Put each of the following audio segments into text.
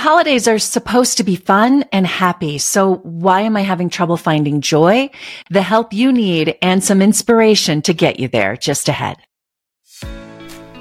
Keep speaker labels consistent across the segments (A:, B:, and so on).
A: holidays are supposed to be fun and happy. So why am I having trouble finding joy? The help you need and some inspiration to get you there just ahead.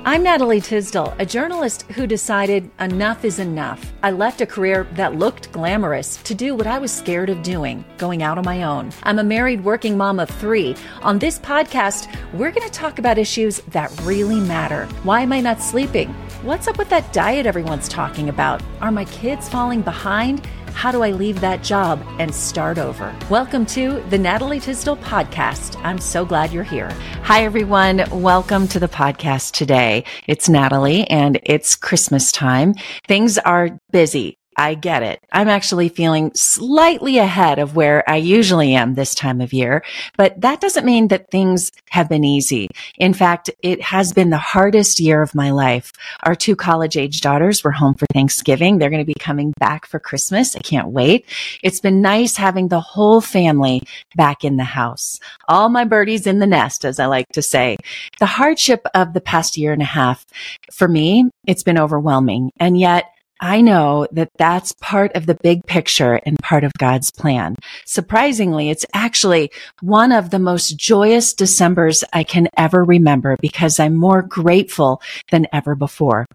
A: I'm Natalie Tysdal, a journalist who decided enough is enough. I left a career that looked glamorous to do what I was scared of doing, going out on my own. I'm a married working mom of three. On this podcast, we're going to talk about issues that really matter. Why am I not sleeping? What's up with that diet everyone's talking about? Are my kids falling behind? How do I leave that job and start over? Welcome to the Natalie Tysdal podcast. I'm so glad you're here. Hi, everyone. Welcome to the podcast today. It's Natalie and it's Christmas time. Things are busy. I get it. I'm actually feeling slightly ahead of where I usually am this time of year, but that doesn't mean that things have been easy. In fact, it has been the hardest year of my life. Our two college age daughters were home for Thanksgiving. They're going to be coming back for Christmas. I can't wait. It's been nice having the whole family back in the house. All my birdies in the nest, as I like to say. The hardship of the past year and a half for me, it's been overwhelming. And yet I know that that's part of the big picture and part of God's plan. Surprisingly, it's actually one of the most joyous Decembers I can ever remember because I'm more grateful than ever before.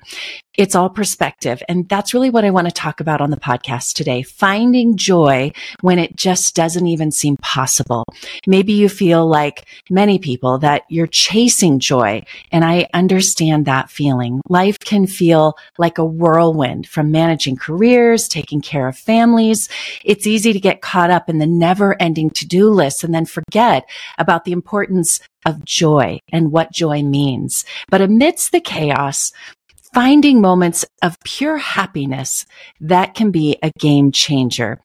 A: It's all perspective. And that's really what I want to talk about on the podcast today. Finding joy when it just doesn't even seem possible. Maybe you feel like many people that you're chasing joy. And I understand that feeling. Life can feel like a whirlwind from managing careers, taking care of families. It's easy to get caught up in the never ending to do list and then forget about the importance of joy and what joy means. But amidst the chaos, finding moments of pure happiness that can be a game changer.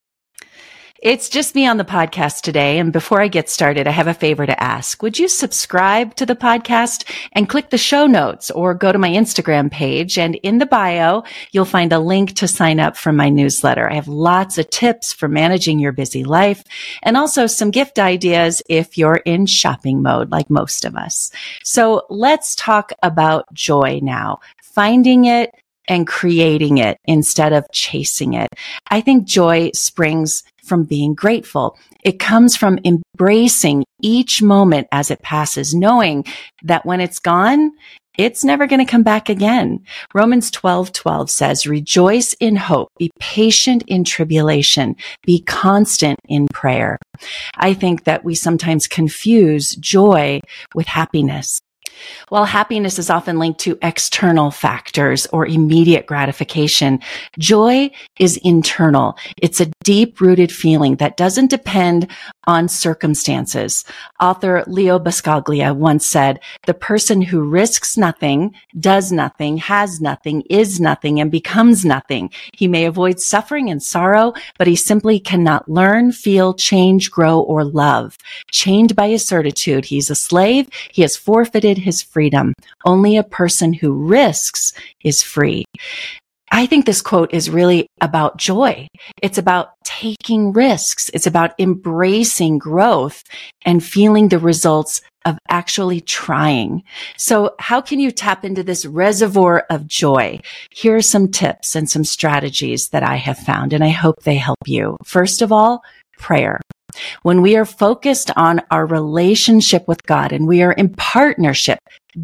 A: It's just me on the podcast today. And before I get started, I have a favor to ask. Would you subscribe to the podcast and click the show notes or go to my Instagram page? And in the bio, you'll find a link to sign up for my newsletter. I have lots of tips for managing your busy life and also some gift ideas if you're in shopping mode like most of us. So let's talk about joy now. Finding it, and creating it instead of chasing it. I think joy springs from being grateful. It comes from embracing each moment as it passes, knowing that when it's gone, it's never going to come back again. Romans 12, 12 says, rejoice in hope, be patient in tribulation, be constant in prayer. I think that we sometimes confuse joy with happiness. While happiness is often linked to external factors or immediate gratification, joy is internal. It's a deep rooted feeling that doesn't depend on circumstances. Author Leo Buscaglia once said, the person who risks nothing, does nothing, has nothing, is nothing, and becomes nothing. He may avoid suffering and sorrow, but he simply cannot learn, feel, change, grow, or love. Chained by his certitude, he's a slave. He has forfeited his freedom. Only a person who risks is free. I think this quote is really about joy. It's about taking risks. It's about embracing growth and feeling the results of actually trying. So how can you tap into this reservoir of joy? Here are some tips and some strategies that I have found, and I hope they help you. First of all, prayer. When we are focused on our relationship with God and we are in partnership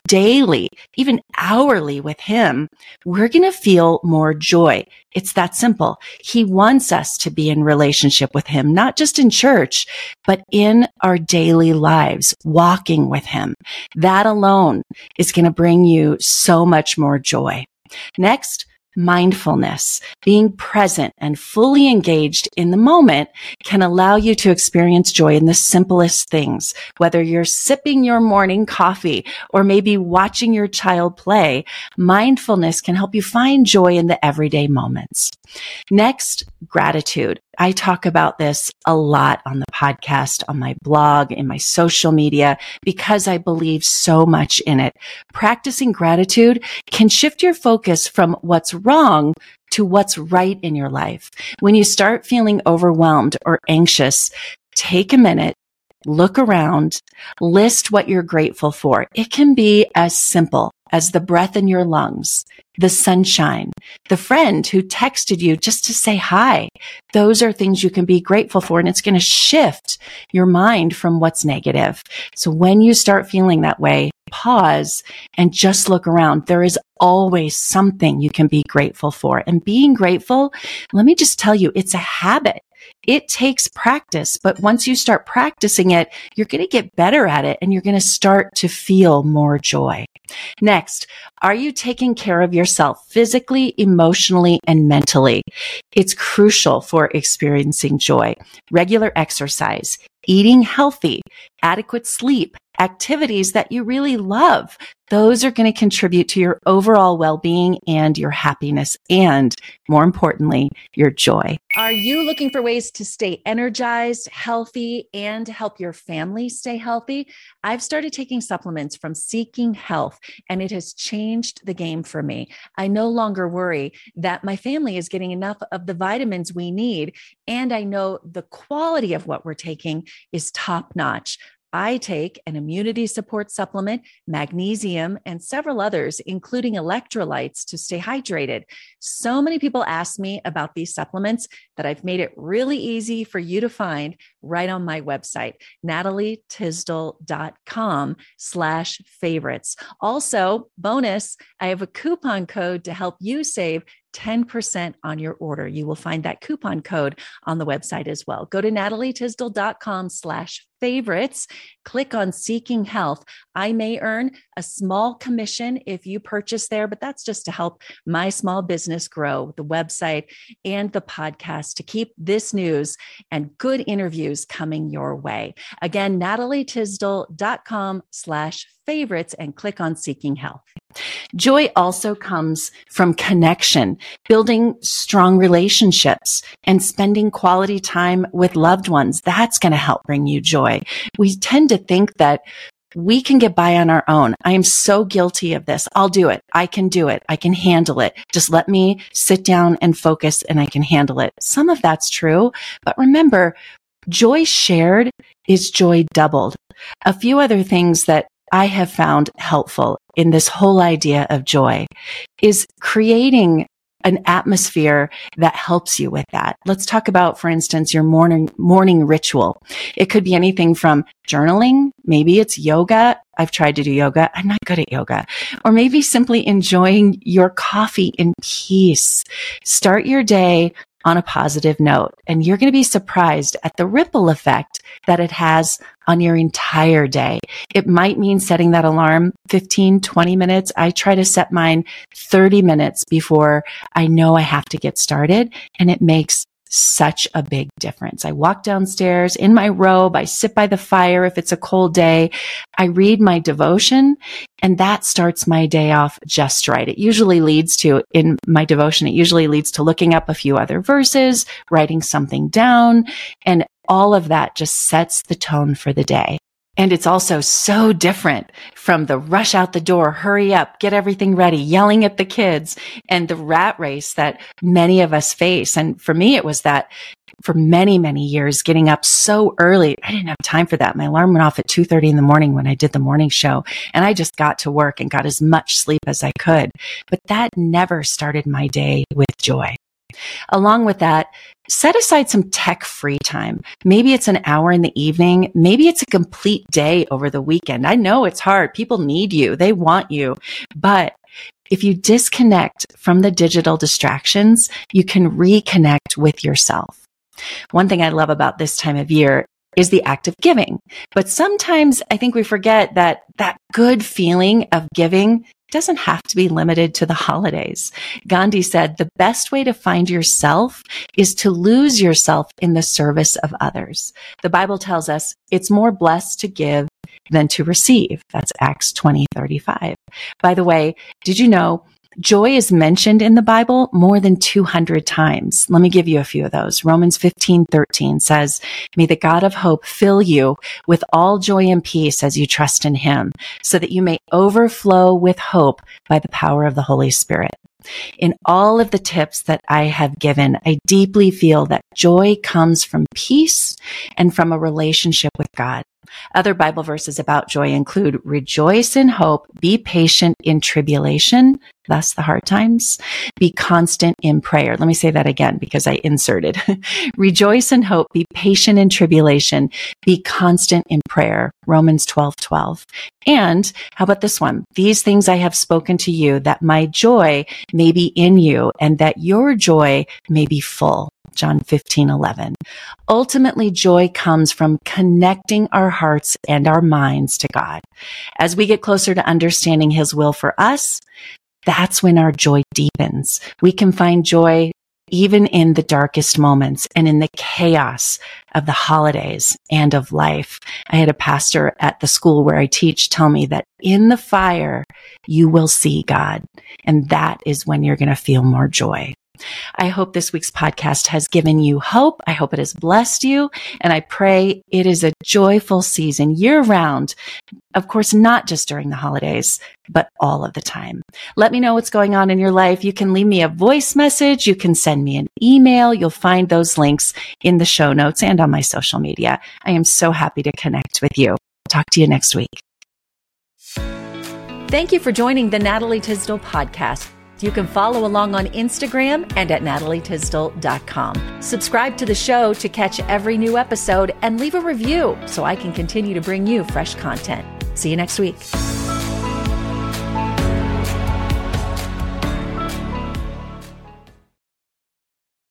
A: daily, even hourly with Him, we're going to feel more joy. It's that simple. He wants us to be in relationship with Him, not just in church, but in our daily lives, walking with Him. That alone is going to bring you so much more joy. Next, mindfulness, being present and fully engaged in the moment can allow you to experience joy in the simplest things. Whether you're sipping your morning coffee or maybe watching your child play, mindfulness can help you find joy in the everyday moments. Next, gratitude. I talk about this a lot on the podcast, on my blog, in my social media, because I believe so much in it. Practicing gratitude can shift your focus from what's wrong to what's right in your life. When you start feeling overwhelmed or anxious, take a minute look around, list what you're grateful for. It can be as simple as the breath in your lungs, the sunshine, the friend who texted you just to say hi. Those are things you can be grateful for. And it's going to shift your mind from what's negative. So when you start feeling that way, pause and just look around. There is always something you can be grateful for. And being grateful, let me just tell you, it's a habit. It takes practice, but once you start practicing it, you're going to get better at it and you're going to start to feel more joy. Next, are you taking care of yourself physically, emotionally, and mentally? It's crucial for experiencing joy. Regular exercise, eating healthy, adequate sleep, activities that you really love. Those are going to contribute to your overall well-being and your happiness and more importantly, your joy. Are you looking for ways to stay energized, healthy, and help your family stay healthy? I've started taking supplements from Seeking Health and it has changed the game for me. I no longer worry that my family is getting enough of the vitamins we need. And I know the quality of what we're taking is top notch. I take an immunity support supplement, magnesium, and several others, including electrolytes to stay hydrated. So many people ask me about these supplements that I've made it really easy for you to find right on my website, natalietysdal.com slash favorites. Also, bonus, I have a coupon code to help you save 10% on your order. You will find that coupon code on the website as well. Go to natalietysdal.com slash favorites. Click on Seeking Health. I may earn a small commission if you purchase there, but that's just to help my small business grow, the website and the podcast to keep this news and good interviews coming your way. Again, natalietysdal.com slash favorites and click on Seeking Health. Joy also comes from connection, building strong relationships and spending quality time with loved ones. That's going to help bring you joy. We tend to think that we can get by on our own. I am so guilty of this. I'll do it. I can do it. I can handle it. Just let me sit down and focus and I can handle it. Some of that's true, but remember, joy shared is joy doubled. A few other things that I have found helpful in this whole idea of joy is creating an atmosphere that helps you with that. Let's talk about, for instance, your morning, morning ritual. It could be anything from journaling. Maybe it's yoga. I've tried to do yoga. I'm not good at yoga. Or maybe simply enjoying your coffee in peace. Start your day on a positive note. And you're going to be surprised at the ripple effect that it has on your entire day. It might mean setting that alarm 15, 20 minutes. I try to set mine 30 minutes before I know I have to get started. And it makes such a big difference. I walk downstairs in my robe. I sit by the fire if it's a cold day. I read my devotion and that starts my day off just right. It usually leads to, in my devotion, it usually leads to looking up a few other verses, writing something down, and all of that just sets the tone for the day. And it's also so different from the rush out the door, hurry up, get everything ready, yelling at the kids and the rat race that many of us face. And for me, it was that for many, many years, getting up so early. I didn't have time for that. My alarm went off at 2.30 in the morning when I did the morning show and I just got to work and got as much sleep as I could. But that never started my day with joy. Along with that, set aside some tech free time. Maybe it's an hour in the evening. Maybe it's a complete day over the weekend. I know it's hard. People need you. They want you. But if you disconnect from the digital distractions, you can reconnect with yourself. One thing I love about this time of year is the act of giving. But sometimes I think we forget that that good feeling of giving doesn't have to be limited to the holidays. Gandhi said the best way to find yourself is to lose yourself in the service of others. The Bible tells us it's more blessed to give than to receive. That's Acts 20, 35. By the way, did you know Joy is mentioned in the Bible more than 200 times. Let me give you a few of those. Romans 15, 13 says, May the God of hope fill you with all joy and peace as you trust in him, so that you may overflow with hope by the power of the Holy Spirit. In all of the tips that I have given, I deeply feel that joy comes from peace and from a relationship with God. Other Bible verses about joy include rejoice in hope, be patient in tribulation, thus the hard times, be constant in prayer. Let me say that again because I inserted. rejoice in hope, be patient in tribulation, be constant in prayer. Romans 12, 12. And how about this one? These things I have spoken to you that my joy may be in you and that your joy may be full. John 15, 11. Ultimately, joy comes from connecting our hearts and our minds to God. As we get closer to understanding his will for us, that's when our joy deepens. We can find joy even in the darkest moments and in the chaos of the holidays and of life. I had a pastor at the school where I teach tell me that in the fire, you will see God. And that is when you're going to feel more joy. I hope this week's podcast has given you hope. I hope it has blessed you. And I pray it is a joyful season year round. Of course, not just during the holidays, but all of the time. Let me know what's going on in your life. You can leave me a voice message. You can send me an email. You'll find those links in the show notes and on my social media. I am so happy to connect with you. Talk to you next week. Thank you for joining the Natalie Tysdal podcast. You can follow along on Instagram and at natalietysdal.com. Subscribe to the show to catch every new episode and leave a review so I can continue to bring you fresh content. See you next week.